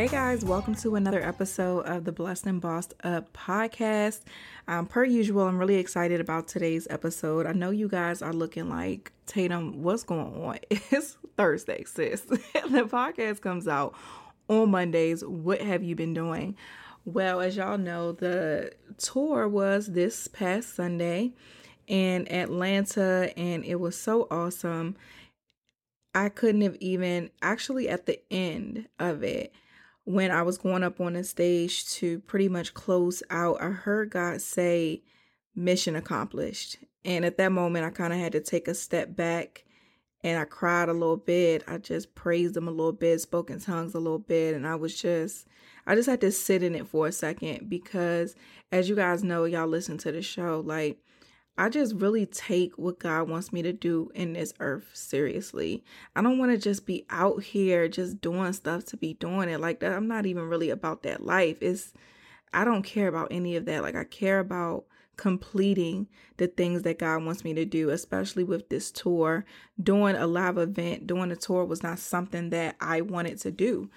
Hey guys, welcome to another episode of the Blessed and Bossed Up podcast. Um, per usual, I'm really excited about today's episode. I know you guys are looking like, Tatum, what's going on? It's Thursday, sis. the podcast comes out on Mondays. What have you been doing? Well, as y'all know, the tour was this past Sunday in Atlanta, and it was so awesome. I couldn't have even, actually, at the end of it, when I was going up on the stage to pretty much close out, I heard God say, Mission accomplished. And at that moment, I kind of had to take a step back and I cried a little bit. I just praised him a little bit, spoke in tongues a little bit, and I was just, I just had to sit in it for a second because, as you guys know, y'all listen to the show, like, I just really take what God wants me to do in this earth seriously. I don't want to just be out here just doing stuff to be doing it like that. I'm not even really about that life. It's I don't care about any of that. Like I care about completing the things that God wants me to do, especially with this tour. Doing a live event, doing a tour was not something that I wanted to do.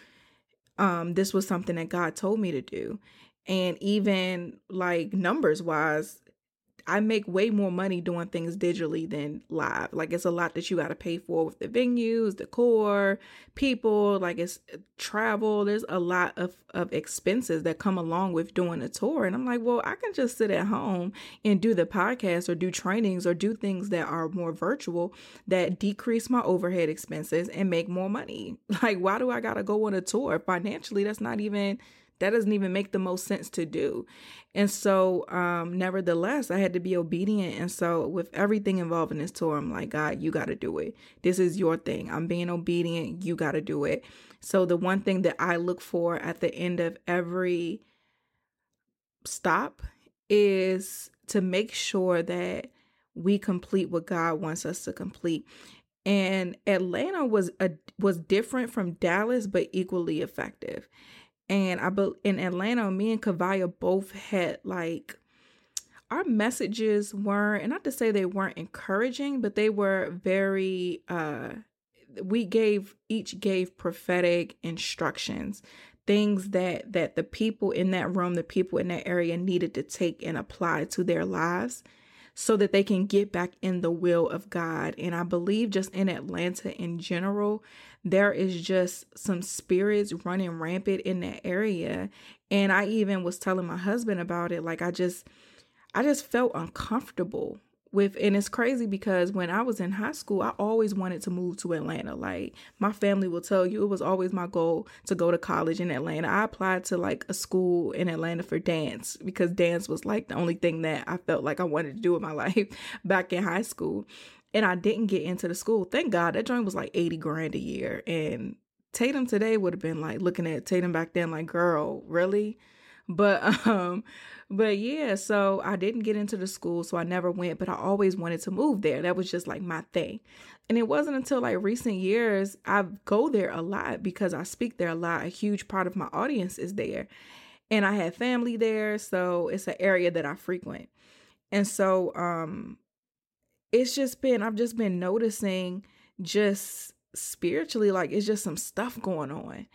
Um this was something that God told me to do. And even like numbers wise, I make way more money doing things digitally than live. Like it's a lot that you got to pay for with the venues, the core, people, like it's uh, travel. There's a lot of of expenses that come along with doing a tour. And I'm like, well, I can just sit at home and do the podcast or do trainings or do things that are more virtual that decrease my overhead expenses and make more money. Like why do I got to go on a tour? Financially, that's not even that doesn't even make the most sense to do. And so, um, nevertheless, I had to be obedient. And so, with everything involved in this tour, I'm like, God, you got to do it. This is your thing. I'm being obedient. You got to do it. So, the one thing that I look for at the end of every stop is to make sure that we complete what God wants us to complete. And Atlanta was a was different from Dallas, but equally effective. And I be in Atlanta, me and Kavaya both had like our messages weren't, and not to say they weren't encouraging, but they were very uh we gave each gave prophetic instructions things that that the people in that room the people in that area needed to take and apply to their lives so that they can get back in the will of God. And I believe just in Atlanta in general, there is just some spirits running rampant in that area. And I even was telling my husband about it. Like, I just, I just felt uncomfortable with and it's crazy because when I was in high school, I always wanted to move to Atlanta. Like my family will tell you it was always my goal to go to college in Atlanta. I applied to like a school in Atlanta for dance because dance was like the only thing that I felt like I wanted to do in my life back in high school. And I didn't get into the school. Thank God that joint was like 80 grand a year and Tatum today would have been like looking at Tatum back then, like, girl, really? But um, but yeah, so I didn't get into the school, so I never went, but I always wanted to move there. That was just like my thing. And it wasn't until like recent years I go there a lot because I speak there a lot. A huge part of my audience is there. And I had family there, so it's an area that I frequent. And so um it's just been I've just been noticing just spiritually like it's just some stuff going on.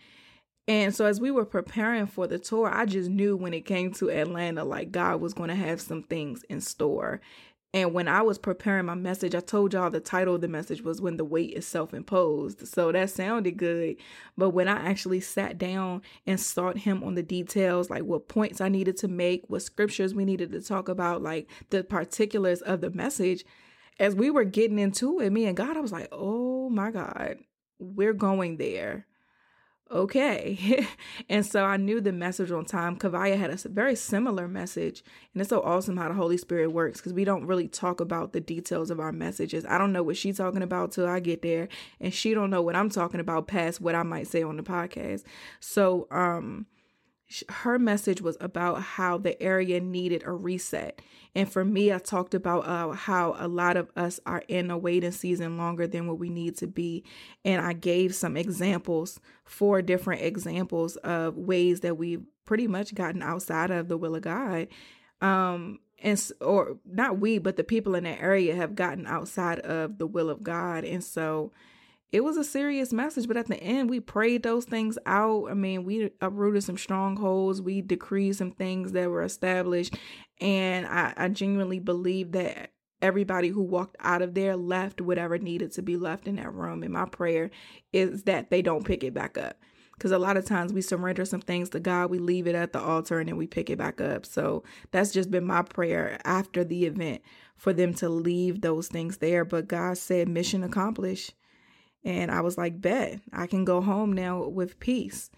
And so as we were preparing for the tour, I just knew when it came to Atlanta like God was going to have some things in store. And when I was preparing my message, I told y'all the title of the message was When the Weight is Self Imposed. So that sounded good. But when I actually sat down and sought him on the details, like what points I needed to make, what scriptures we needed to talk about, like the particulars of the message, as we were getting into it, me and God, I was like, oh my God, we're going there okay. and so I knew the message on time. Kavaya had a very similar message. And it's so awesome how the Holy Spirit works because we don't really talk about the details of our messages. I don't know what she's talking about till I get there. And she don't know what I'm talking about past what I might say on the podcast. So, um, her message was about how the area needed a reset. And for me, I talked about uh, how a lot of us are in a waiting season longer than what we need to be. And I gave some examples, four different examples of ways that we've pretty much gotten outside of the will of God. Um, and or not we, but the people in that area have gotten outside of the will of God. And so, it was a serious message, but at the end, we prayed those things out. I mean, we uprooted some strongholds, we decreed some things that were established, and I, I genuinely believe that everybody who walked out of there left whatever needed to be left in that room. And my prayer is that they don't pick it back up. Because a lot of times we surrender some things to God, we leave it at the altar, and then we pick it back up. So that's just been my prayer after the event for them to leave those things there. But God said, mission accomplished and I was like, bet I can go home now with peace.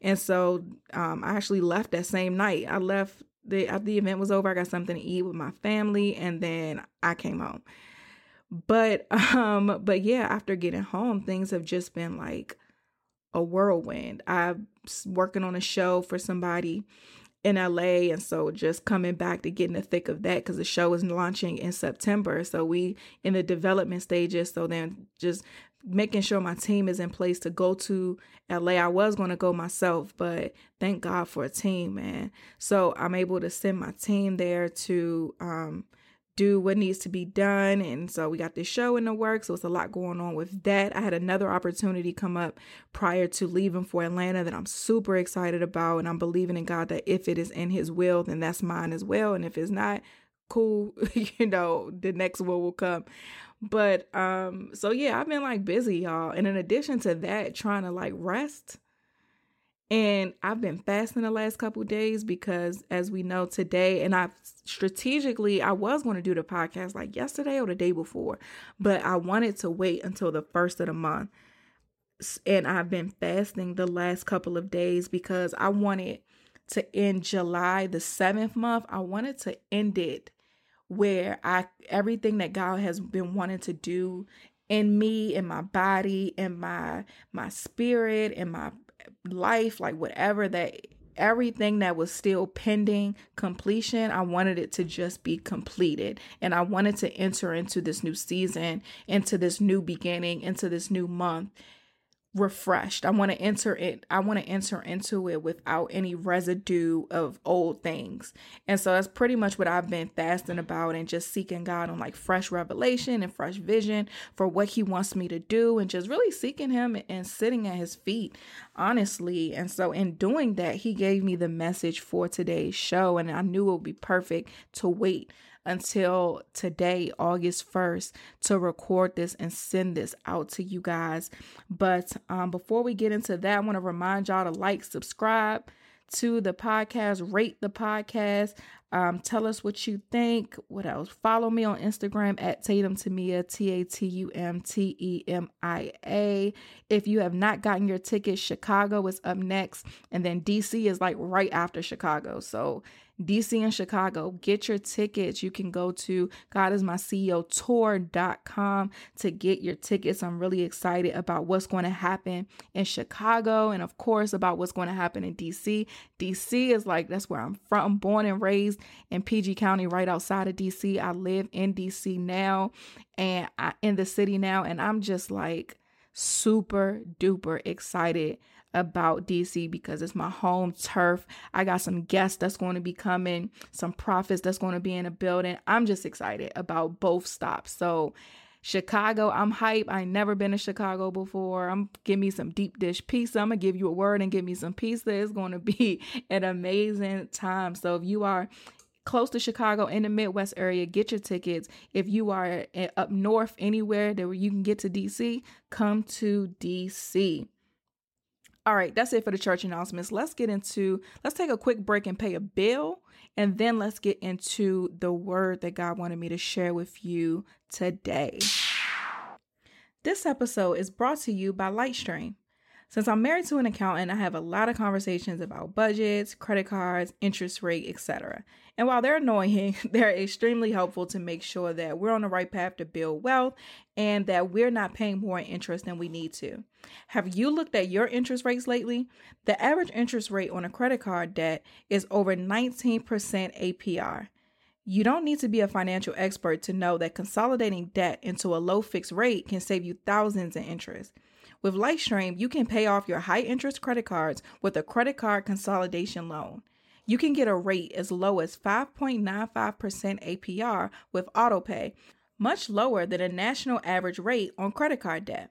And so um, I actually left that same night. I left the after the event was over. I got something to eat with my family, and then I came home. But um, but yeah, after getting home, things have just been like a whirlwind. I'm working on a show for somebody in LA. And so just coming back to get in the thick of that because the show is launching in September. So we in the development stages. So then just making sure my team is in place to go to LA. I was going to go myself, but thank God for a team, man. So I'm able to send my team there to um, do what needs to be done. And so we got this show in the works. So it's a lot going on with that. I had another opportunity come up prior to leaving for Atlanta that I'm super excited about. And I'm believing in God that if it is in His will, then that's mine as well. And if it's not, cool, you know, the next one will come. But um, so yeah, I've been like busy, y'all. And in addition to that, trying to like rest. And I've been fasting the last couple days because as we know today, and I strategically I was going to do the podcast like yesterday or the day before, but I wanted to wait until the first of the month. And I've been fasting the last couple of days because I wanted to end July the seventh month. I wanted to end it where I everything that God has been wanting to do in me, in my body, in my my spirit, in my life, like whatever that everything that was still pending completion, I wanted it to just be completed. And I wanted to enter into this new season, into this new beginning, into this new month refreshed. I want to enter it. I want to enter into it without any residue of old things. And so that's pretty much what I've been fasting about and just seeking God on like fresh revelation and fresh vision for what he wants me to do and just really seeking him and sitting at his feet honestly. And so in doing that, he gave me the message for today's show and I knew it would be perfect to wait until today, August 1st, to record this and send this out to you guys. But um, before we get into that, I want to remind y'all to like, subscribe to the podcast, rate the podcast. Um, tell us what you think. What else? Follow me on Instagram at Tatum Temia, T A T U M T E M I A. If you have not gotten your tickets, Chicago is up next, and then DC is like right after Chicago. So DC and Chicago. Get your tickets. You can go to godismyceo to get your tickets. I'm really excited about what's going to happen in Chicago and, of course, about what's going to happen in DC. DC is like, that's where I'm from. I'm born and raised in PG County, right outside of DC. I live in DC now and I, in the city now. And I'm just like super duper excited about DC because it's my home turf. I got some guests that's going to be coming, some prophets that's going to be in the building. I'm just excited about both stops. So, Chicago, I'm hype. I never been to Chicago before. I'm give me some deep dish pizza. I'm gonna give you a word and give me some pizza. It's gonna be an amazing time. So if you are close to Chicago in the Midwest area, get your tickets. If you are eh, up north anywhere that where you can get to DC, come to DC. All right, that's it for the church announcements. Let's get into, let's take a quick break and pay a bill, and then let's get into the word that God wanted me to share with you today. This episode is brought to you by Lightstream. Since I'm married to an accountant, I have a lot of conversations about budgets, credit cards, interest rate, etc. And while they're annoying, they're extremely helpful to make sure that we're on the right path to build wealth and that we're not paying more interest than we need to. Have you looked at your interest rates lately? The average interest rate on a credit card debt is over 19% APR. You don't need to be a financial expert to know that consolidating debt into a low fixed rate can save you thousands in interest. With Lightstream, you can pay off your high interest credit cards with a credit card consolidation loan. You can get a rate as low as 5.95% APR with AutoPay, much lower than a national average rate on credit card debt.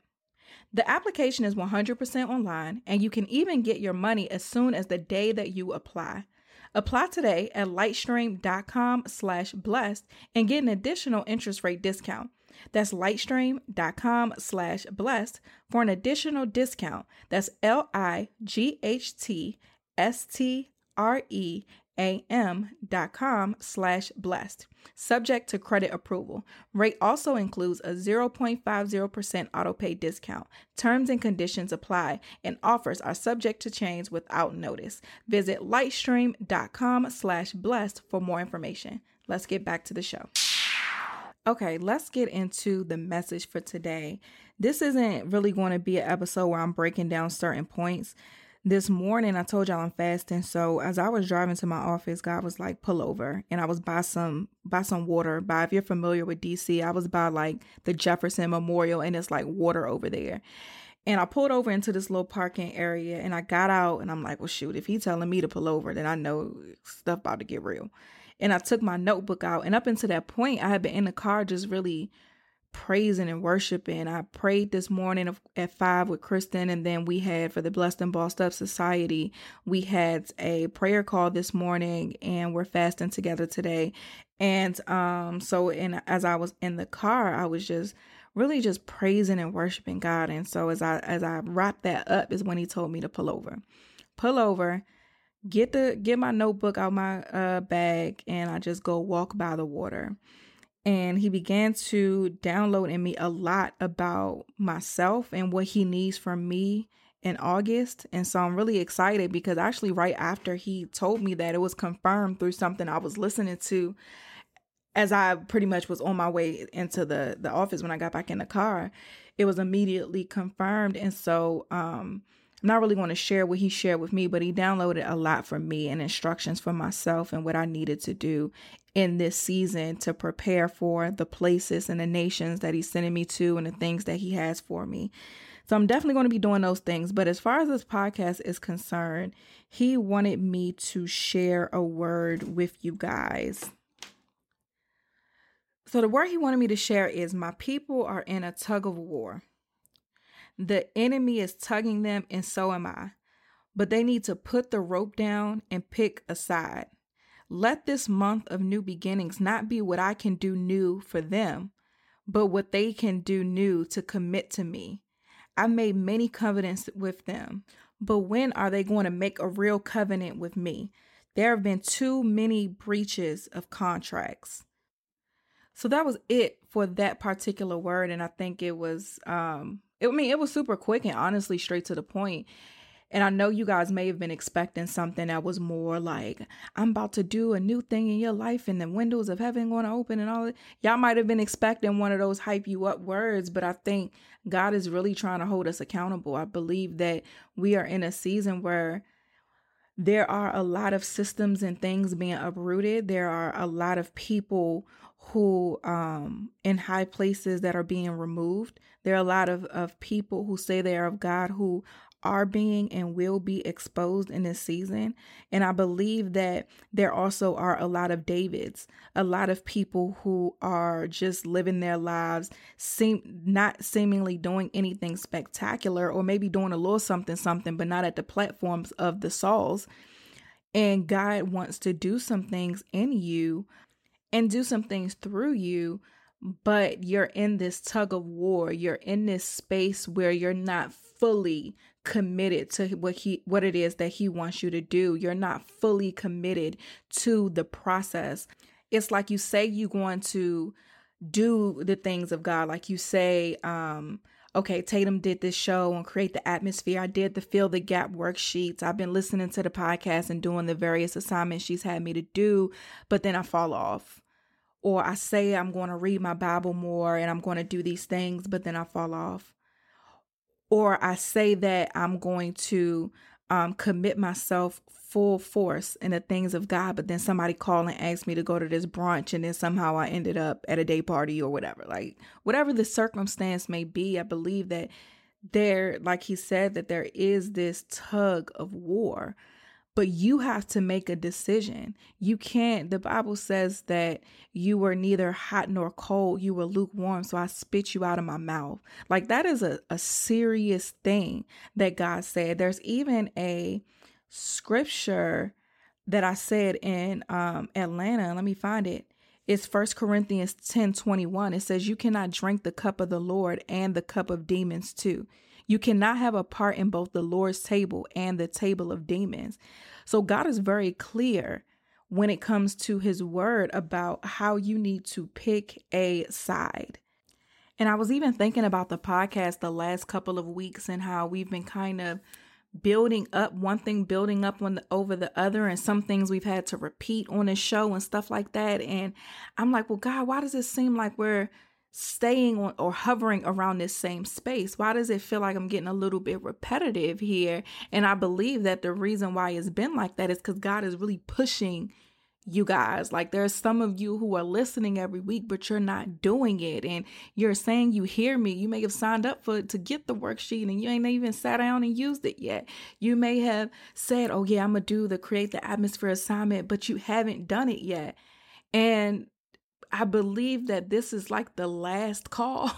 The application is 100% online, and you can even get your money as soon as the day that you apply. Apply today at lightstream.com slash blessed and get an additional interest rate discount. That's lightstream.com slash blessed for an additional discount. That's L I G H T S T R E A M dot com slash blessed. Subject to credit approval. Rate also includes a 0.50% auto pay discount. Terms and conditions apply, and offers are subject to change without notice. Visit lightstream.com slash blessed for more information. Let's get back to the show. Okay, let's get into the message for today. This isn't really going to be an episode where I'm breaking down certain points. This morning I told y'all I'm fasting, so as I was driving to my office, God was like, "Pull over," and I was by some by some water. By if you're familiar with DC, I was by like the Jefferson Memorial, and it's like water over there. And I pulled over into this little parking area, and I got out, and I'm like, "Well, shoot, if he's telling me to pull over, then I know stuff about to get real." And I took my notebook out. And up until that point, I had been in the car just really praising and worshiping. I prayed this morning at five with Kristen, and then we had for the Blessed and Bossed Up Society, we had a prayer call this morning, and we're fasting together today. And um, so, in as I was in the car, I was just really just praising and worshiping God. And so, as I as I wrapped that up, is when He told me to pull over, pull over get the get my notebook out my uh, bag and I just go walk by the water. And he began to download in me a lot about myself and what he needs from me in August. And so I'm really excited because actually, right after he told me that, it was confirmed through something I was listening to as I pretty much was on my way into the, the office when I got back in the car. It was immediately confirmed. And so, um, I'm not really going to share what he shared with me, but he downloaded a lot for me and instructions for myself and what I needed to do in this season to prepare for the places and the nations that he's sending me to and the things that he has for me. So I'm definitely going to be doing those things. But as far as this podcast is concerned, he wanted me to share a word with you guys. So the word he wanted me to share is My people are in a tug of war. The enemy is tugging them, and so am I. But they need to put the rope down and pick a side. Let this month of new beginnings not be what I can do new for them, but what they can do new to commit to me. I made many covenants with them, but when are they going to make a real covenant with me? There have been too many breaches of contracts. So that was it for that particular word. And I think it was, um, it, I mean, it was super quick and honestly straight to the point. And I know you guys may have been expecting something that was more like, I'm about to do a new thing in your life and the windows of heaven going to open and all that. Y'all might have been expecting one of those hype you up words, but I think God is really trying to hold us accountable. I believe that we are in a season where there are a lot of systems and things being uprooted. There are a lot of people who um in high places that are being removed. There are a lot of, of people who say they are of God who are being and will be exposed in this season. And I believe that there also are a lot of Davids, a lot of people who are just living their lives, seem not seemingly doing anything spectacular, or maybe doing a little something, something, but not at the platforms of the Sauls. And God wants to do some things in you and do some things through you but you're in this tug of war you're in this space where you're not fully committed to what he what it is that he wants you to do. You're not fully committed to the process. It's like you say you're going to do the things of God. Like you say, um, okay, Tatum did this show and create the atmosphere. I did the fill the gap worksheets. I've been listening to the podcast and doing the various assignments she's had me to do, but then I fall off. Or I say I'm going to read my Bible more and I'm going to do these things, but then I fall off or I say that I'm going to um, commit myself full force in the things of God, but then somebody called and asked me to go to this brunch, and then somehow I ended up at a day party or whatever. Like, whatever the circumstance may be, I believe that there, like he said, that there is this tug of war but you have to make a decision. You can't, the Bible says that you were neither hot nor cold, you were lukewarm, so I spit you out of my mouth. Like that is a, a serious thing that God said. There's even a scripture that I said in um, Atlanta. Let me find it. It's First Corinthians 10 21. It says, You cannot drink the cup of the Lord and the cup of demons too. You cannot have a part in both the Lord's table and the table of demons. So God is very clear when it comes to his word about how you need to pick a side. And I was even thinking about the podcast the last couple of weeks and how we've been kind of building up one thing building up on the, over the other and some things we've had to repeat on the show and stuff like that and i'm like well god why does it seem like we're staying or hovering around this same space? Why does it feel like I'm getting a little bit repetitive here? And I believe that the reason why it's been like that is because God is really pushing you guys. Like there's some of you who are listening every week, but you're not doing it. And you're saying you hear me. You may have signed up for to get the worksheet and you ain't even sat down and used it yet. You may have said, Oh yeah, I'm gonna do the create the atmosphere assignment, but you haven't done it yet. And I believe that this is like the last call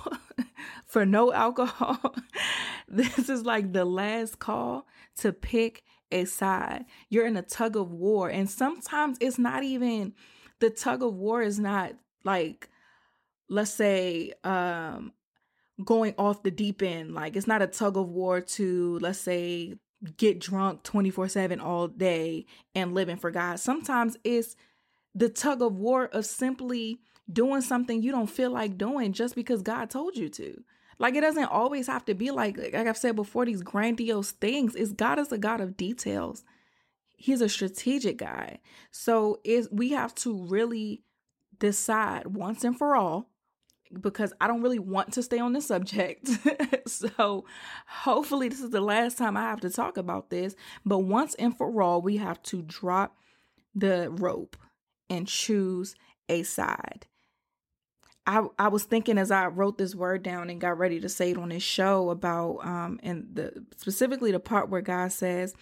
for no alcohol. this is like the last call to pick a side. You're in a tug of war. And sometimes it's not even the tug of war is not like, let's say, um, going off the deep end. Like it's not a tug of war to, let's say, get drunk 24 7 all day and living for God. Sometimes it's the tug of war of simply doing something you don't feel like doing just because God told you to. Like it doesn't always have to be like like I've said before these grandiose things. Is God is a God of details. He's a strategic guy. So is we have to really decide once and for all because I don't really want to stay on this subject. so hopefully this is the last time I have to talk about this, but once and for all we have to drop the rope and choose a side. I, I was thinking as I wrote this word down and got ready to say it on this show about um and the specifically the part where God says,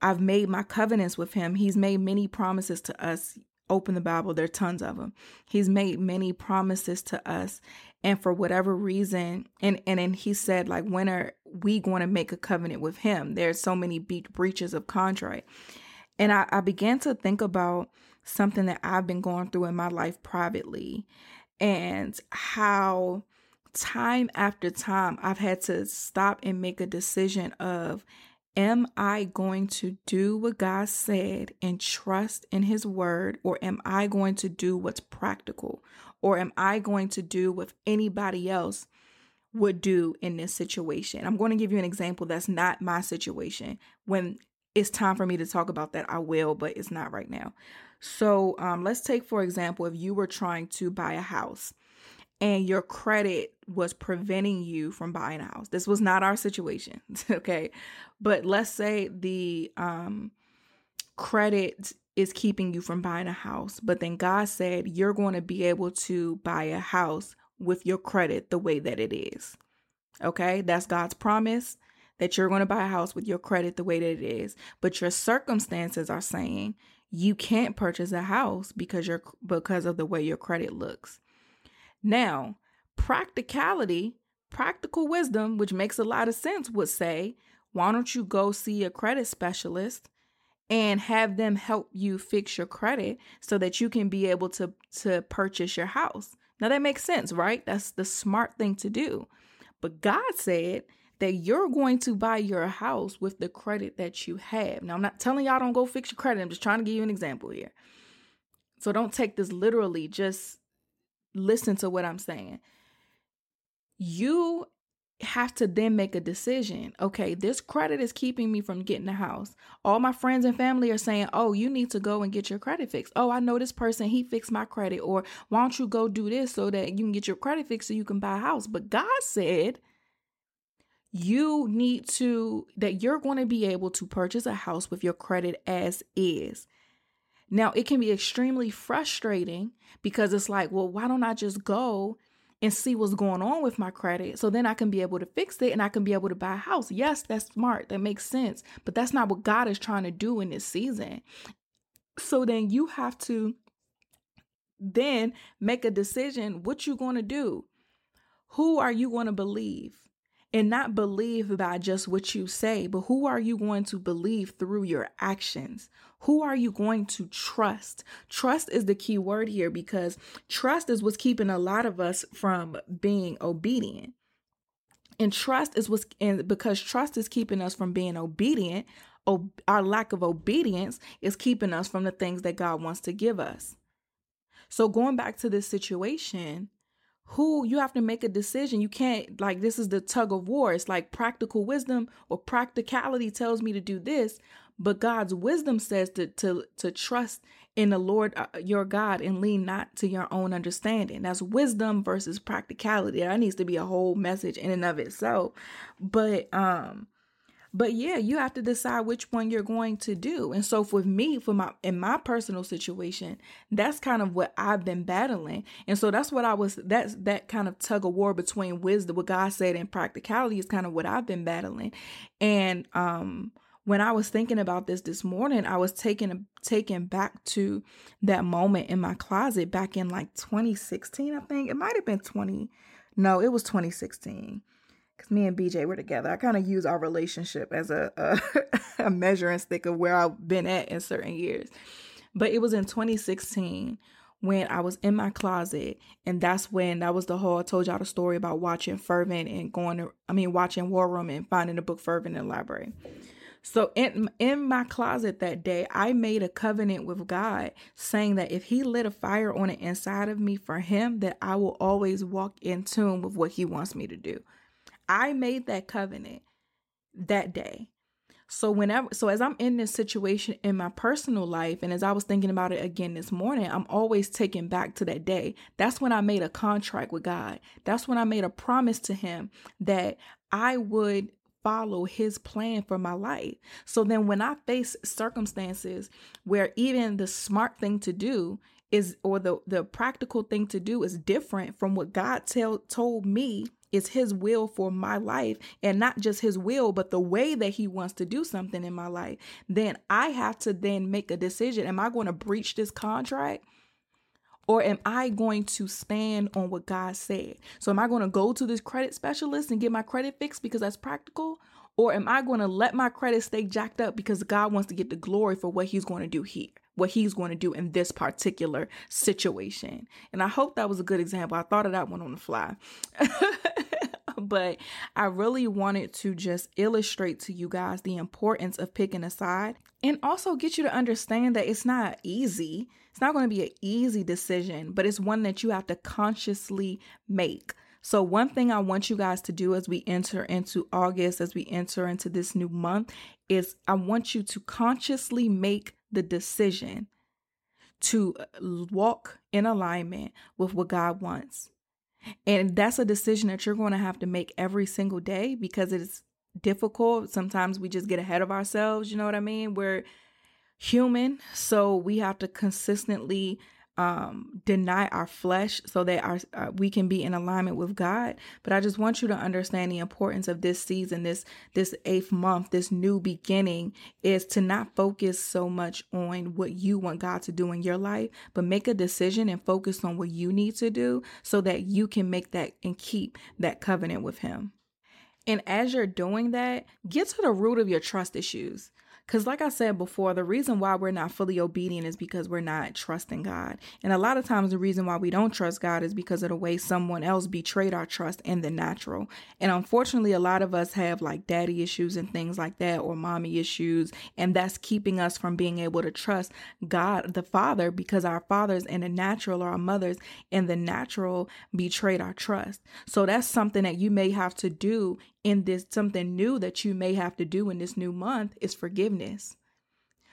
I've made my covenants with him. He's made many promises to us. Open the Bible, there are tons of them. He's made many promises to us. And for whatever reason, and and then he said, like, when are we going to make a covenant with him? There's so many breaches of contract. And I, I began to think about something that I've been going through in my life privately and how time after time I've had to stop and make a decision of Am I going to do what God said and trust in His word, or am I going to do what's practical? Or am I going to do what anybody else would do in this situation? I'm going to give you an example that's not my situation. When it's time for me to talk about that, I will, but it's not right now. So um, let's take, for example, if you were trying to buy a house and your credit was preventing you from buying a house. This was not our situation, okay? But let's say the um, credit is keeping you from buying a house, but then God said you're going to be able to buy a house with your credit the way that it is. Okay? That's God's promise that you're going to buy a house with your credit the way that it is. But your circumstances are saying you can't purchase a house because you're because of the way your credit looks. Now, practicality, practical wisdom, which makes a lot of sense, would say, why don't you go see a credit specialist and have them help you fix your credit so that you can be able to to purchase your house. Now that makes sense, right? That's the smart thing to do. But God said that you're going to buy your house with the credit that you have. Now I'm not telling y'all don't go fix your credit. I'm just trying to give you an example here. So don't take this literally. Just listen to what I'm saying. You have to then make a decision. Okay, this credit is keeping me from getting a house. All my friends and family are saying, "Oh, you need to go and get your credit fixed." Oh, I know this person, he fixed my credit or why don't you go do this so that you can get your credit fixed so you can buy a house? But God said you need to that you're going to be able to purchase a house with your credit as is. Now, it can be extremely frustrating because it's like, well, why don't I just go and see what's going on with my credit so then I can be able to fix it and I can be able to buy a house? Yes, that's smart. That makes sense. But that's not what God is trying to do in this season. So then you have to then make a decision what you're going to do. Who are you going to believe? And not believe by just what you say, but who are you going to believe through your actions? Who are you going to trust? Trust is the key word here because trust is what's keeping a lot of us from being obedient. And trust is what's and because trust is keeping us from being obedient, ob- our lack of obedience is keeping us from the things that God wants to give us. So going back to this situation, who you have to make a decision. You can't like this is the tug of war. It's like practical wisdom or practicality tells me to do this, but God's wisdom says to to to trust in the Lord uh, your God and lean not to your own understanding. That's wisdom versus practicality. That needs to be a whole message in and of itself. But um but yeah, you have to decide which one you're going to do. And so for me, for my in my personal situation, that's kind of what I've been battling. And so that's what I was that's that kind of tug of war between wisdom, what God said and practicality is kind of what I've been battling. And um when I was thinking about this this morning, I was taken taken back to that moment in my closet back in like 2016, I think. It might have been 20 no, it was 2016 because me and BJ were together. I kind of use our relationship as a, a, a measuring stick of where I've been at in certain years. But it was in 2016 when I was in my closet, and that's when that was the whole I told y'all the story about watching Fervent and going to, I mean, watching War Room and finding the book Fervent in the library. So in in my closet that day, I made a covenant with God saying that if he lit a fire on the inside of me for him, that I will always walk in tune with what he wants me to do. I made that covenant that day. So whenever so as I'm in this situation in my personal life and as I was thinking about it again this morning, I'm always taken back to that day. That's when I made a contract with God. That's when I made a promise to him that I would follow his plan for my life. So then when I face circumstances where even the smart thing to do is or the the practical thing to do is different from what God tell told me is his will for my life and not just his will but the way that he wants to do something in my life then i have to then make a decision am i going to breach this contract or am i going to stand on what god said so am i going to go to this credit specialist and get my credit fixed because that's practical or am i going to let my credit stay jacked up because god wants to get the glory for what he's going to do here what he's going to do in this particular situation. And I hope that was a good example. I thought of that one on the fly. but I really wanted to just illustrate to you guys the importance of picking a side and also get you to understand that it's not easy. It's not going to be an easy decision, but it's one that you have to consciously make. So, one thing I want you guys to do as we enter into August, as we enter into this new month, is I want you to consciously make the decision to walk in alignment with what God wants. And that's a decision that you're going to have to make every single day because it's difficult. Sometimes we just get ahead of ourselves, you know what I mean? We're human, so we have to consistently um, deny our flesh so that our uh, we can be in alignment with God. But I just want you to understand the importance of this season, this this eighth month, this new beginning, is to not focus so much on what you want God to do in your life, but make a decision and focus on what you need to do so that you can make that and keep that covenant with Him. And as you're doing that, get to the root of your trust issues. Because, like I said before, the reason why we're not fully obedient is because we're not trusting God. And a lot of times, the reason why we don't trust God is because of the way someone else betrayed our trust in the natural. And unfortunately, a lot of us have like daddy issues and things like that, or mommy issues. And that's keeping us from being able to trust God, the Father, because our fathers in the natural or our mothers in the natural betrayed our trust. So, that's something that you may have to do in this something new that you may have to do in this new month is forgiveness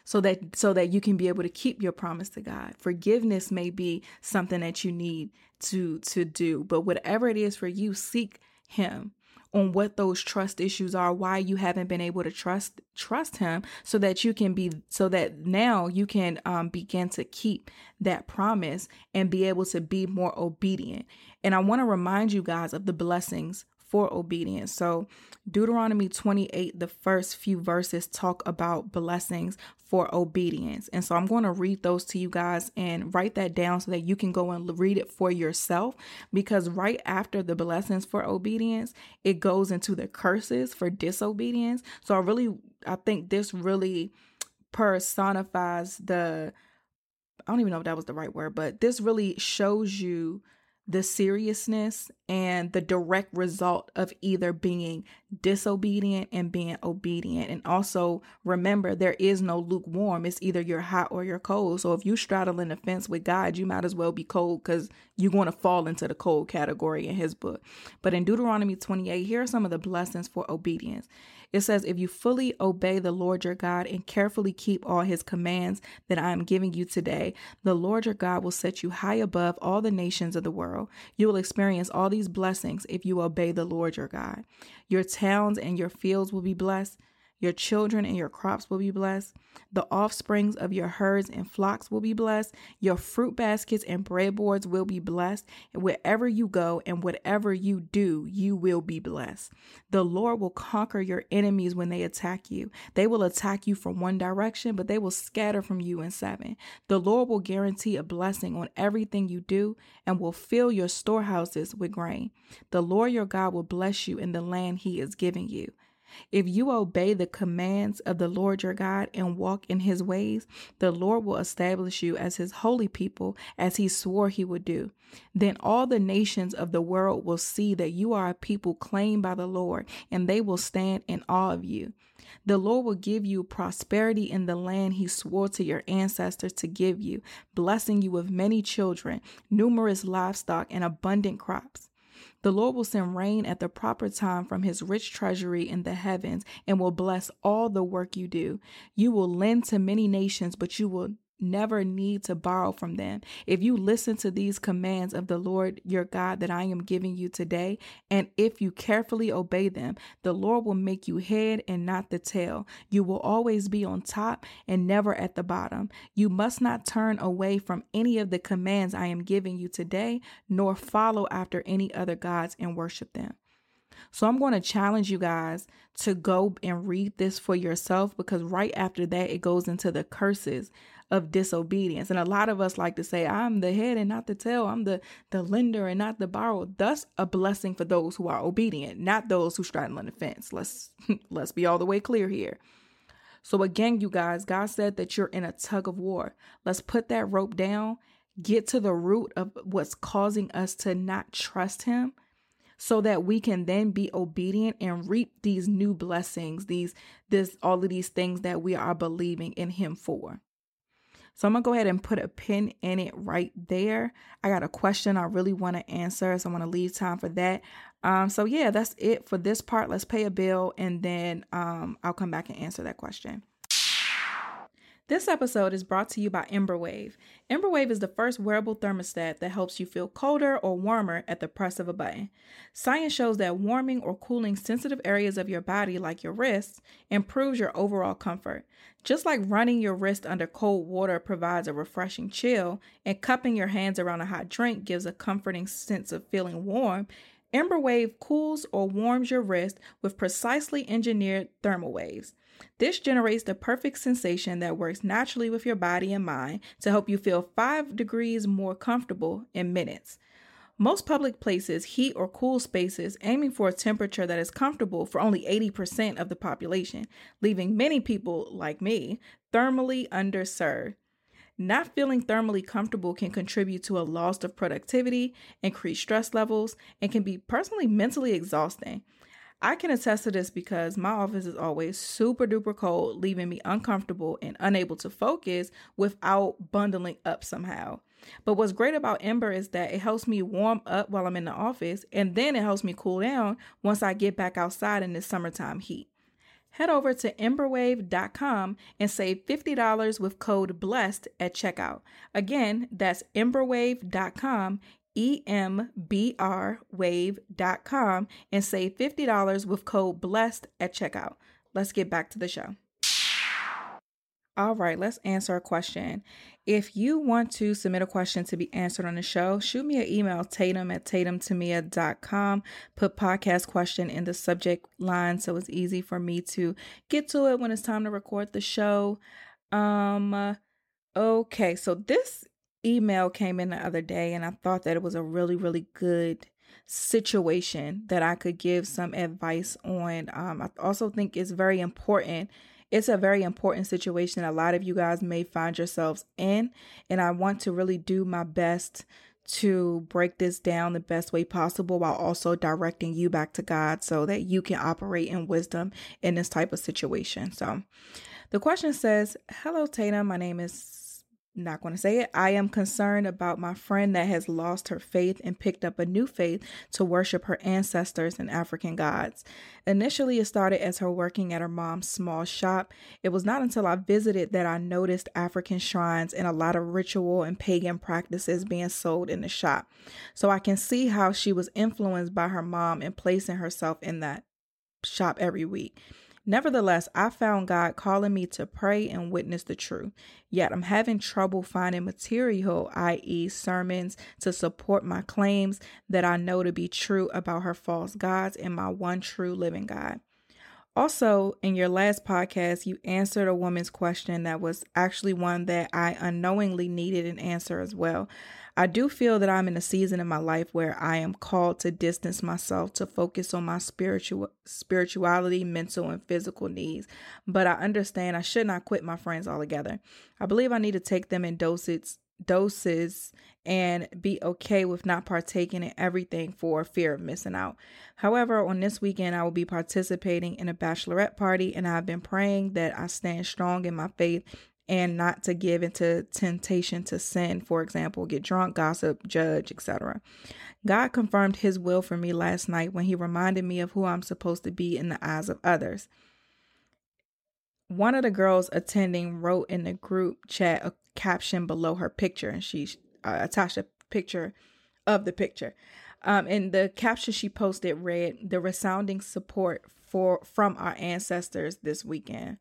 so that so that you can be able to keep your promise to God. Forgiveness may be something that you need to to do, but whatever it is for you, seek him on what those trust issues are, why you haven't been able to trust trust him so that you can be so that now you can um, begin to keep that promise and be able to be more obedient. And I want to remind you guys of the blessings for obedience. So, Deuteronomy 28, the first few verses talk about blessings for obedience. And so I'm going to read those to you guys and write that down so that you can go and read it for yourself. Because right after the blessings for obedience, it goes into the curses for disobedience. So I really, I think this really personifies the, I don't even know if that was the right word, but this really shows you the seriousness and the direct result of either being disobedient and being obedient. And also remember, there is no lukewarm. It's either you're hot or you're cold. So if you straddle in the fence with God, you might as well be cold because you're going to fall into the cold category in his book. But in Deuteronomy 28, here are some of the blessings for obedience. It says, If you fully obey the Lord your God and carefully keep all his commands that I am giving you today, the Lord your God will set you high above all the nations of the world. You will experience all these blessings if you obey the Lord your God. Your towns and your fields will be blessed. Your children and your crops will be blessed. The offsprings of your herds and flocks will be blessed. Your fruit baskets and breadboards will be blessed. And wherever you go and whatever you do, you will be blessed. The Lord will conquer your enemies when they attack you. They will attack you from one direction, but they will scatter from you in seven. The Lord will guarantee a blessing on everything you do and will fill your storehouses with grain. The Lord your God will bless you in the land he is giving you. If you obey the commands of the Lord your God and walk in his ways, the Lord will establish you as his holy people, as he swore he would do. Then all the nations of the world will see that you are a people claimed by the Lord, and they will stand in awe of you. The Lord will give you prosperity in the land he swore to your ancestors to give you, blessing you with many children, numerous livestock, and abundant crops. The Lord will send rain at the proper time from his rich treasury in the heavens and will bless all the work you do. You will lend to many nations, but you will never need to borrow from them. If you listen to these commands of the Lord your God that I am giving you today, and if you carefully obey them, the Lord will make you head and not the tail. You will always be on top and never at the bottom. You must not turn away from any of the commands I am giving you today, nor follow after any other gods and worship them. So I'm going to challenge you guys to go and read this for yourself because right after that, it goes into the curses of disobedience. And a lot of us like to say, I'm the head and not the tail. I'm the, the lender and not the borrower. Thus a blessing for those who are obedient, not those who straddle on the fence. Let's let's be all the way clear here. So again, you guys, God said that you're in a tug of war. Let's put that rope down, get to the root of what's causing us to not trust him so that we can then be obedient and reap these new blessings, these this all of these things that we are believing in him for. So I'm going to go ahead and put a pin in it right there. I got a question I really want to answer, so I'm going to leave time for that. Um, so yeah, that's it for this part. Let's pay a bill and then um, I'll come back and answer that question. This episode is brought to you by Embr Wave. Emberwave is the first wearable thermostat that helps you feel colder or warmer at the press of a button. Science shows that warming or cooling sensitive areas of your body, like your wrists, improves your overall comfort. Just like running your wrist under cold water provides a refreshing chill, and cupping your hands around a hot drink gives a comforting sense of feeling warm, Embr Wave cools or warms your wrist with precisely engineered thermal waves. This generates the perfect sensation that works naturally with your body and mind to help you feel 5 degrees more comfortable in minutes. Most public places heat or cool spaces aiming for a temperature that is comfortable for only 80% of the population, leaving many people, like me, thermally underserved. Not feeling thermally comfortable can contribute to a loss of productivity, increased stress levels, and can be personally mentally exhausting. I can attest to this because my office is always super duper cold, leaving me uncomfortable and unable to focus without bundling up somehow. But what's great about Embr is that it helps me warm up while I'm in the office and then it helps me cool down once I get back outside in this summertime heat. Head over to embrwave.com and save $50 with code BLESSED at checkout. Again, that's embrwave.com embrwave.com and save $50 with code BLESSED at checkout. Let's get back to the show. All right, let's answer a question. If you want to submit a question to be answered on the show, shoot me an email, tatum at tatumtamia.com. Put podcast question in the subject line so it's easy for me to get to it when it's time to record the show. Um, okay, so this email came in the other day and I thought that it was a really, really good situation that I could give some advice on. Um, I also think it's very important. It's a very important situation a lot of you guys may find yourselves in. And I want to really do my best to break this down the best way possible while also directing you back to God so that you can operate in wisdom in this type of situation. So the question says Hello, Tatum. My name is not going to say it. I am concerned about my friend that has lost her faith and picked up a new faith to worship her ancestors and African gods. Initially, it started as her working at her mom's small shop. It was not until I visited that I noticed African shrines and a lot of ritual and pagan practices being sold in the shop. So I can see how she was influenced by her mom and placing herself in that shop every week. Nevertheless, I found God calling me to pray and witness the truth. Yet I'm having trouble finding material, i.e., sermons, to support my claims that I know to be true about her false gods and my one true living God. Also, in your last podcast, you answered a woman's question that was actually one that I unknowingly needed an answer as well. I do feel that I'm in a season in my life where I am called to distance myself to focus on my spiritual spirituality, mental and physical needs. But I understand I should not quit my friends altogether. I believe I need to take them in doses doses and be okay with not partaking in everything for fear of missing out. However, on this weekend, I will be participating in a bachelorette party, and I've been praying that I stand strong in my faith and not to give into temptation to sin, for example, get drunk, gossip, judge, etc. God confirmed his will for me last night when he reminded me of who I'm supposed to be in the eyes of others. One of the girls attending wrote in the group chat a caption below her picture, and she uh, attached a picture of the picture. Um, and the caption she posted read, "The resounding support for from our ancestors this weekend."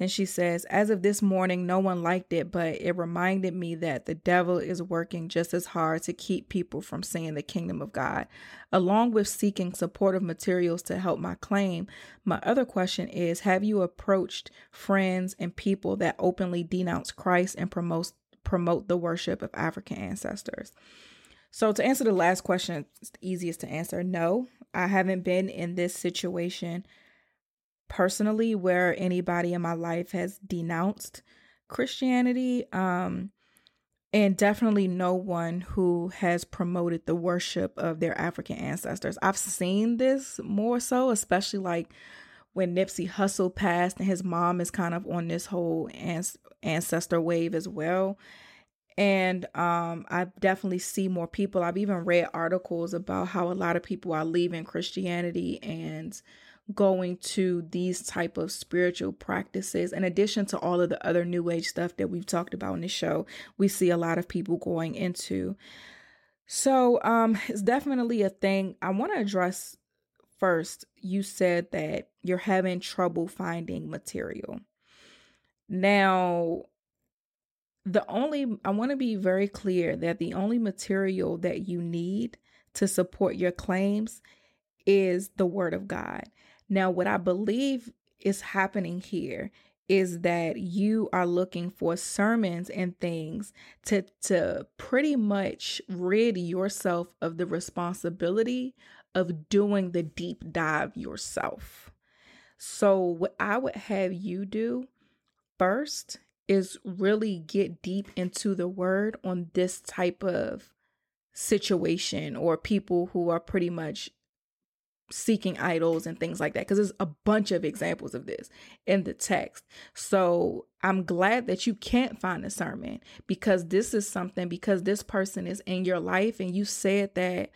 Then she says, As of this morning, no one liked it, but it reminded me that the devil is working just as hard to keep people from seeing the kingdom of God. Along with seeking supportive materials to help my claim, my other question is Have you approached friends and people that openly denounce Christ and promote, promote the worship of African ancestors? So, to answer the last question, it's the easiest to answer no. I haven't been in this situation personally where anybody in my life has denounced Christianity. Um, and definitely no one who has promoted the worship of their African ancestors. I've seen this more so, especially like when Nipsey Hussle passed and his mom is kind of on this whole ancestor wave as well. And um, I definitely see more people. I've even read articles about how a lot of people are leaving Christianity and going to these type of spiritual practices. In addition to all of the other new age stuff that we've talked about in the show we see a lot of people going into. So um it's definitely a thing. I want to address first you said that you're having trouble finding material. Now the only i want to be very clear that the only material that you need to support your claims is the word of god now, what I believe is happening here is that you are looking for sermons and things to to pretty much rid yourself of the responsibility of doing the deep dive yourself. So what I would have you do first is really get deep into the word on this type of situation or people who are pretty much seeking idols and things like that because there's a bunch of examples of this in the text. So i'm glad that you can't find a sermon because this is something because this person is in your life and you said that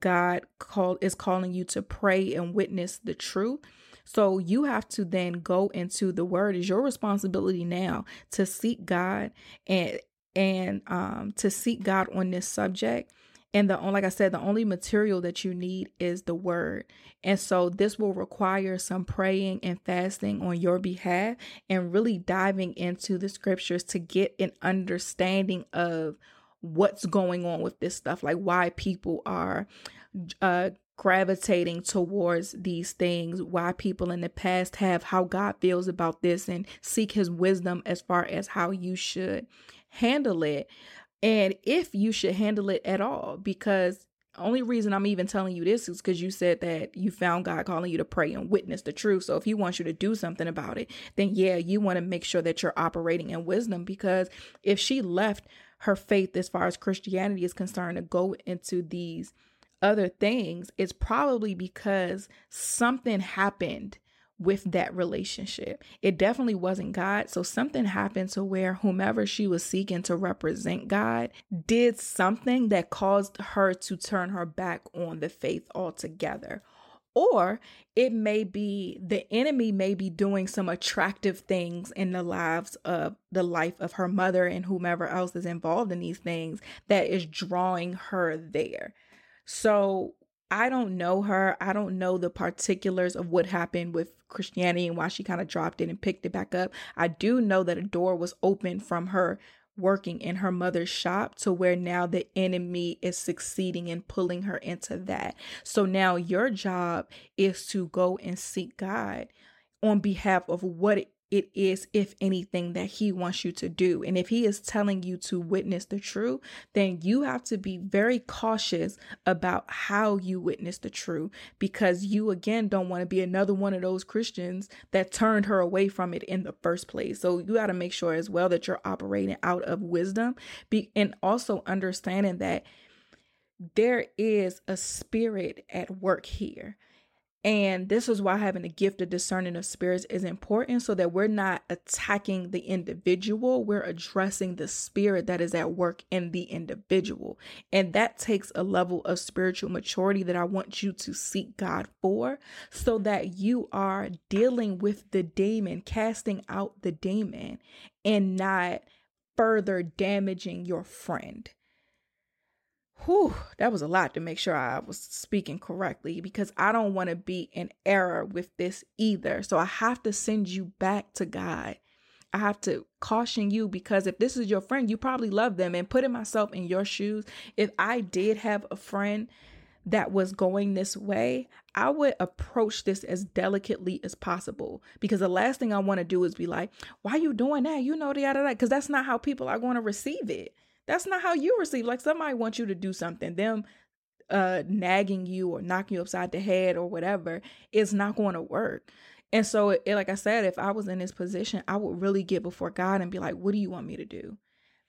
god called is calling you to pray and witness the truth. So you have to then go into the word. Is your responsibility now to seek god and and um to seek god on this subject and the like I said, the only material that you need is the word. And so this will require some praying and fasting on your behalf and really diving into the scriptures to get an understanding of what's going on with this stuff, like why people are uh gravitating towards these things, why people in the past have, how God feels about this, and seek his wisdom as far as how you should handle it and if you should handle it at all because only reason I'm even telling you this is because you said that you found God calling you to pray and witness the truth. So if He wants you to do something about it, then yeah, you want to make sure that you're operating in wisdom because if she left her faith as far as Christianity is concerned to go into these other things, it's probably because something happened with that relationship. It definitely wasn't God. So something happened to where whomever she was seeking to represent God did something that caused her to turn her back on the faith altogether. Or it may be the enemy may be doing some attractive things in the lives of the life of her mother and whomever else is involved in these things that is drawing her there. So I don't know her. I don't know the particulars of what happened with Christianity and why she kind of dropped it and picked it back up. I do know that a door was open from her working in her mother's shop to where now the enemy is succeeding in pulling her into that. So now your job is to go and seek God on behalf of what is, if anything, that He wants you to do. And if He is telling you to witness the truth, then you have to be very cautious about how you witness the truth because you, again, don't want to be another one of those Christians that turned her away from it in the first place. So you got to make sure as well that you're operating out of wisdom be, and also understanding that there is a spirit at work here and this is why having the gift of discerning of spirits is important so that we're not attacking the individual, we're addressing the spirit that is at work in the individual. And that takes a level of spiritual maturity that I want you to seek God for so that you are dealing with the demon, casting out the demon, and not further damaging your friend whew, that was a lot to make sure I was speaking correctly because I don't want to be in error with this either. So I have to send you back to God. I have to caution you because if this is your friend, you probably love them. And putting myself in your shoes, if I did have a friend that was going this way, I would approach this as delicately as possible because the last thing I want to do is be like, why are you doing that? You know, the other because that's not how people are going to receive it. That's not how you receive. Like somebody wants you to do something, them uh nagging you or knocking you upside the head or whatever is not going to work. And so, it, like I said, if I was in this position, I would really get before God and be like, "What do you want me to do?"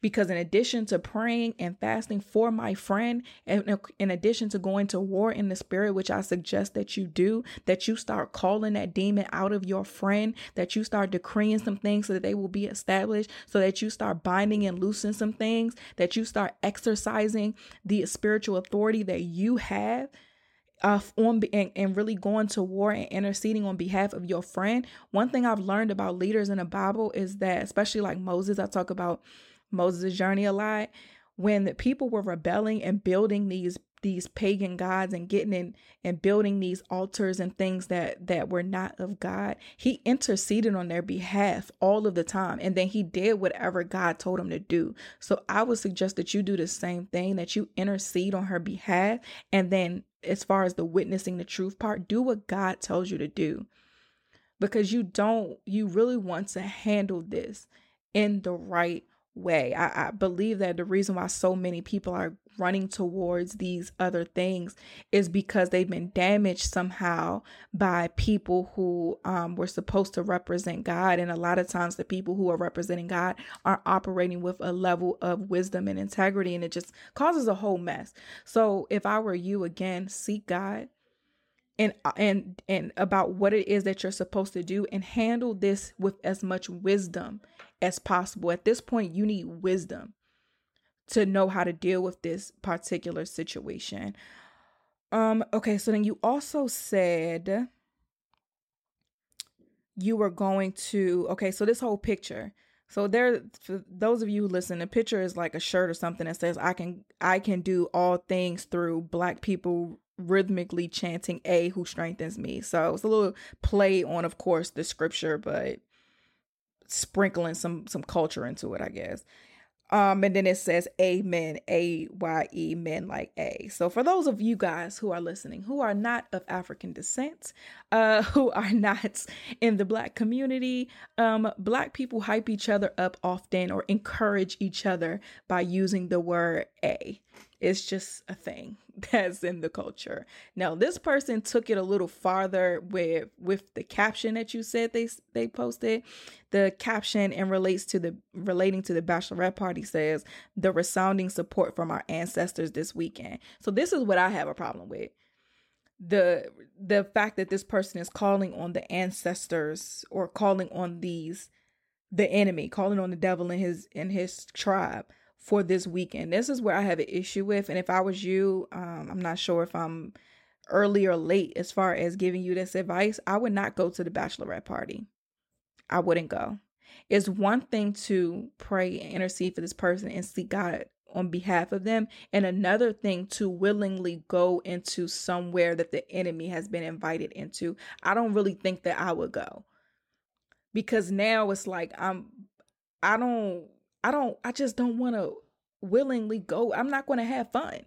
Because in addition to praying and fasting for my friend and in addition to going to war in the spirit which i suggest that you do that you start calling that demon out of your friend that you start decreeing some things so that they will be established so that you start binding and loosing some things that you start exercising the spiritual authority that you have uh, on and, and really going to war and interceding on behalf of your friend. One thing I've learned about leaders in the Bible is that, especially like Moses, I talk about Moses' journey a lot. When the people were rebelling and building these these pagan gods and getting in and building these altars and things that that were not of God. He interceded on their behalf all of the time and then he did whatever God told him to do. So I would suggest that you do the same thing that you intercede on her behalf and then as far as the witnessing the truth part, do what God tells you to do. Because you don't you really want to handle this in the right way. I, I, believe that the reason why so many people are running towards these other things is because they've been damaged somehow by people who um, were supposed to represent God. And a lot of times, the people who are representing God are operating with a level of wisdom and integrity, and it just causes a whole mess. So, if I were you, again, seek God and and and about what it is that you're supposed to do and handle this with as much wisdom as possible. At this point, you need wisdom to know how to deal with this particular situation. Um okay, so then you also said you were going to okay, so this whole picture. So there for those of you who listen, the picture is like a shirt or something that says I can I can do all things through black people rhythmically chanting a who strengthens me. So it's a little play on of course the scripture, but sprinkling some some culture into it, I guess. Um, and then it says amen, A Y E, men like A. So for those of you guys who are listening, who are not of African descent, uh, who are not in the black community, um, black people hype each other up often or encourage each other by using the word A. It's just a thing that's in the culture. Now, this person took it a little farther with with the caption that you said they they posted. The caption and relates to the relating to the bachelorette party says the resounding support from our ancestors this weekend. So this is what I have a problem with. The the fact that this person is calling on the ancestors or calling on these the enemy, calling on the devil and his and his tribe for this weekend. This is where I have an issue with. And if I was you, um, I'm not sure if I'm early or late as far as giving you this advice. I would not go to the bachelorette party. I wouldn't go. It's one thing to pray and intercede for this person and seek God on behalf of them, and another thing to willingly go into somewhere that the enemy has been invited into. I don't really think that I would go because now it's like I'm, I don't I don't, I just don't want to willingly go. I'm not going to have fun.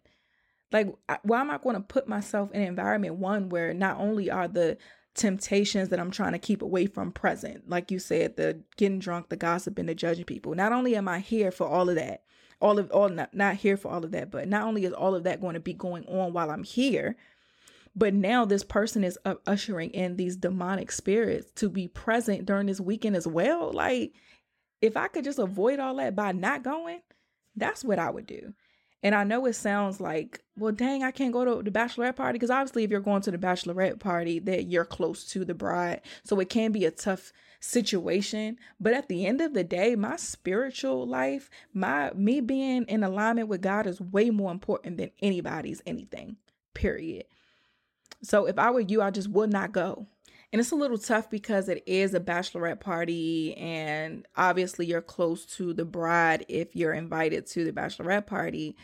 Like, why am I going to put myself in an environment, one, where not only are the temptations that I'm trying to keep away from present, like you said, the getting drunk, the gossiping, the judging people. Not only am I here for all of that, all of all not, not here for all of that, but not only is all of that going to be going on while I'm here, but now this person is ushering in these demonic spirits to be present during this weekend as well. Like if I could just avoid all that by not going, that's what I would do. And I know it sounds like, well, dang, I can't go to the bachelorette party because obviously, if you're going to the bachelorette party, that you're close to the bride, so it can be a tough situation. But at the end of the day, my spiritual life, my me being in alignment with God is way more important than anybody's anything. Period. So if I were you, I just would not go. And it's a little tough because it is a bachelorette party, and obviously, you're close to the bride if you're invited to the bachelorette party.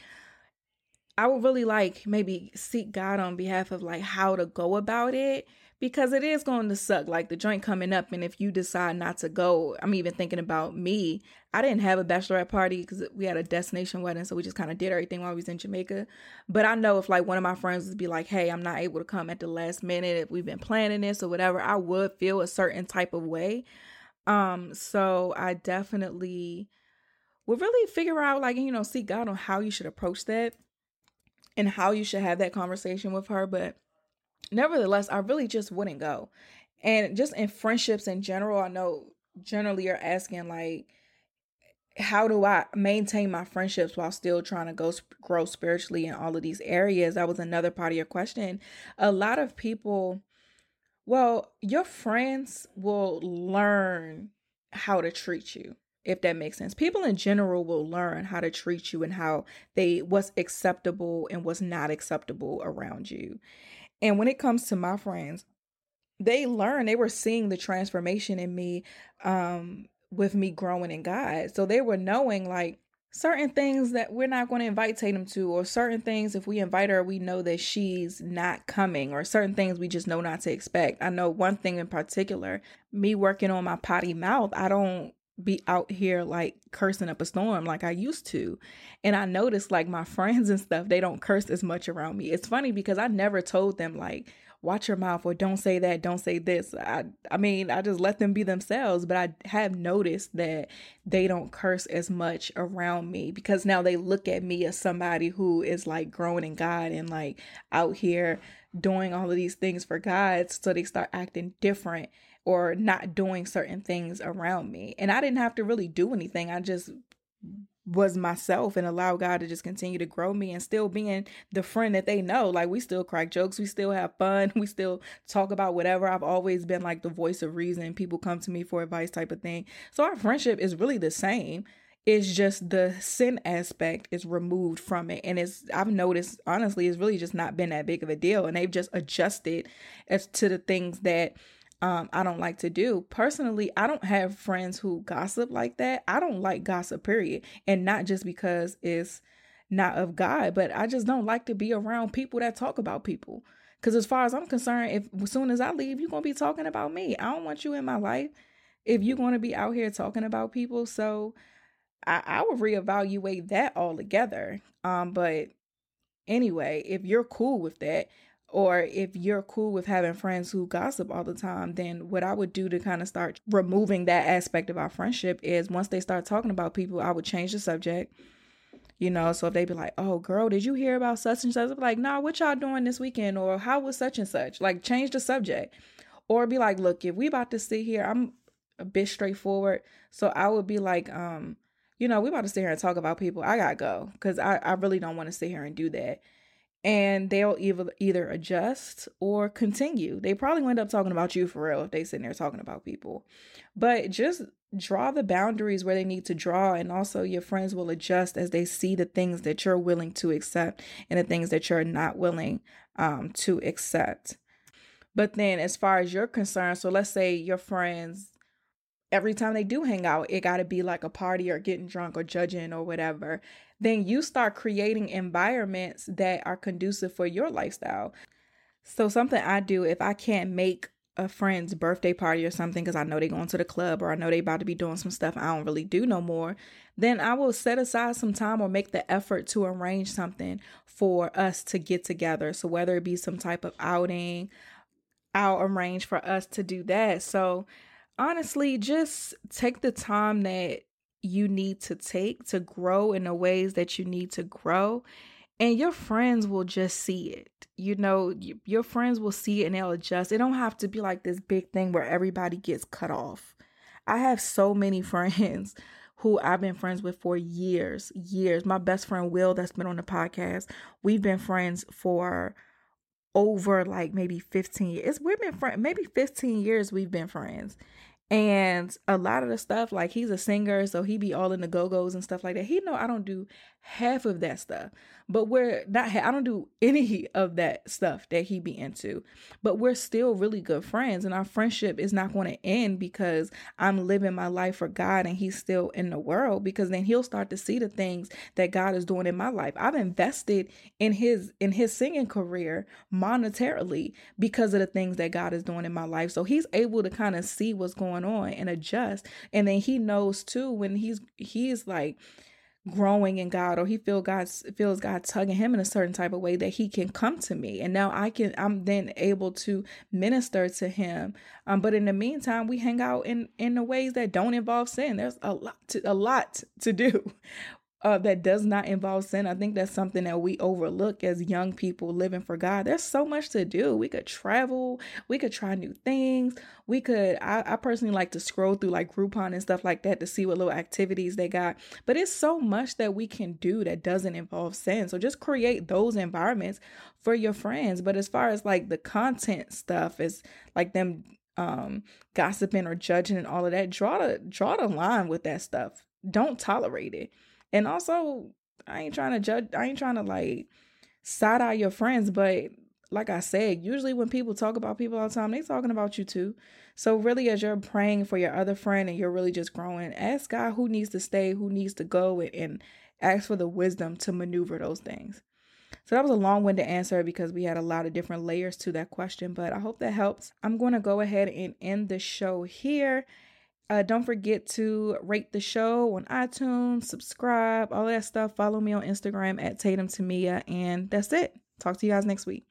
I would really like maybe seek God on behalf of like how to go about it because it is going to suck. Like the joint coming up, and if you decide not to go, I'm even thinking about me. I didn't have a bachelorette party because we had a destination wedding, so we just kind of did everything while we was in Jamaica. But I know if like one of my friends would be like, "Hey, I'm not able to come at the last minute if we've been planning this or whatever," I would feel a certain type of way. Um, so I definitely would really figure out, like, you know, seek God on how you should approach that and how you should have that conversation with her. But nevertheless, I really just wouldn't go. And just in friendships in general, I know generally you're asking like how do I maintain my friendships while still trying to go grow spiritually in all of these areas? That was another part of your question. A lot of people, well, your friends will learn how to treat you if that makes sense. People in general will learn how to treat you and how they what's acceptable and what's not acceptable around you. And when it comes to my friends, they learned they were seeing the transformation in me um with me growing in God. So they were knowing like certain things that we're not going to invite Tatum to, or certain things if we invite her, we know that she's not coming, or certain things we just know not to expect. I know one thing in particular, me working on my potty mouth, I don't be out here like cursing up a storm like I used to. And I noticed like my friends and stuff, they don't curse as much around me. It's funny because I never told them like, watch your mouth or don't say that, don't say this. I I mean, I just let them be themselves, but I have noticed that they don't curse as much around me because now they look at me as somebody who is like growing in God and like out here doing all of these things for God, so they start acting different or not doing certain things around me. And I didn't have to really do anything. I just was myself and allow God to just continue to grow me and still being the friend that they know. Like we still crack jokes, we still have fun, we still talk about whatever. I've always been like the voice of reason. People come to me for advice type of thing. So our friendship is really the same. It's just the sin aspect is removed from it. And it's I've noticed honestly, it's really just not been that big of a deal. And they've just adjusted as to the things that um, I don't like to do. Personally, I don't have friends who gossip like that. I don't like gossip, period. And not just because it's not of God, but I just don't like to be around people that talk about people. Because as far as I'm concerned, if as soon as I leave, you're going to be talking about me. I don't want you in my life if you're going to be out here talking about people. So I, I would reevaluate that altogether. Um, but anyway, if you're cool with that, or if you're cool with having friends who gossip all the time, then what I would do to kind of start removing that aspect of our friendship is once they start talking about people, I would change the subject. You know, so if they be like, "Oh, girl, did you hear about such and such?" I'd be like, "Nah, what y'all doing this weekend?" Or "How was such and such?" Like, change the subject, or be like, "Look, if we about to sit here, I'm a bit straightforward, so I would be like, um, you know, we about to sit here and talk about people. I gotta go because I I really don't want to sit here and do that." and they'll either either adjust or continue. They probably end up talking about you for real if they sitting there talking about people. But just draw the boundaries where they need to draw and also your friends will adjust as they see the things that you're willing to accept and the things that you're not willing um, to accept. But then as far as you're concerned, so let's say your friends every time they do hang out, it got to be like a party or getting drunk or judging or whatever then you start creating environments that are conducive for your lifestyle. So, something I do if I can't make a friend's birthday party or something because I know they're going to the club or I know they about to be doing some stuff I don't really do no more, then I will set aside some time or make the effort to arrange something for us to get together. So whether it be some type of outing, I'll arrange for us to do that. So honestly, just take the time that you need to take to grow in the ways that you need to grow and your friends will just see it you know your friends will see it and they'll adjust. It don't have to be like this big thing where everybody gets cut off. I have so many friends who i've been friends with for years years. My best friend will that's been on the podcast we've been friends for over like maybe 15 years we've been friends maybe 15 years we've been friends and a lot of the stuff, like he's a singer, so he be all in the go-go's and stuff like that. He know I don't do half of that stuff. But we're not i don't do any of that stuff that he be into. But we're still really good friends and our friendship is not going to end because i'm living my life for god and he's still in the world because then he'll start to see the things that god is doing in my life. I've invested in his in his singing career monetarily because of the things that god is doing in my life. So he's able to kind of see what's going on and adjust. And then he knows too when he's he's like growing in God or he feel God's feels God tugging him in a certain type of way that he can come to me. And now I can I'm then able to minister to him. Um but in the meantime we hang out in in the ways that don't involve sin. There's a lot to, a lot to do uh, that does not involve sin. I think that's something that we overlook as young people living for God. There's so much to do. We could travel, we could try new things. We could, I, I personally like to scroll through like Groupon and stuff like that to see what little activities they got. But it's so much that we can do that doesn't involve sin. So just create those environments for your friends. But as far as like the content stuff, is like them um gossiping or judging and all of that, draw the draw the line with that stuff. Don't tolerate it and also, I ain't trying to judge, I ain't trying to like side eye your friends, but like I said, usually when people talk about people all the time, they're talking about you too. So really, as you're praying for your other friend and you're really just growing, ask God who needs to stay, who needs to go, and, and ask for the wisdom to maneuver those things. So that was a long-winded answer because we had a lot of different layers to that question, but I hope that helps. I'm going to go ahead and end the show here. Uh, don't forget to rate the show on iTunes, subscribe, all that stuff. Follow me on Instagram at Tatum Tamia. And that's it. Talk to you guys next week.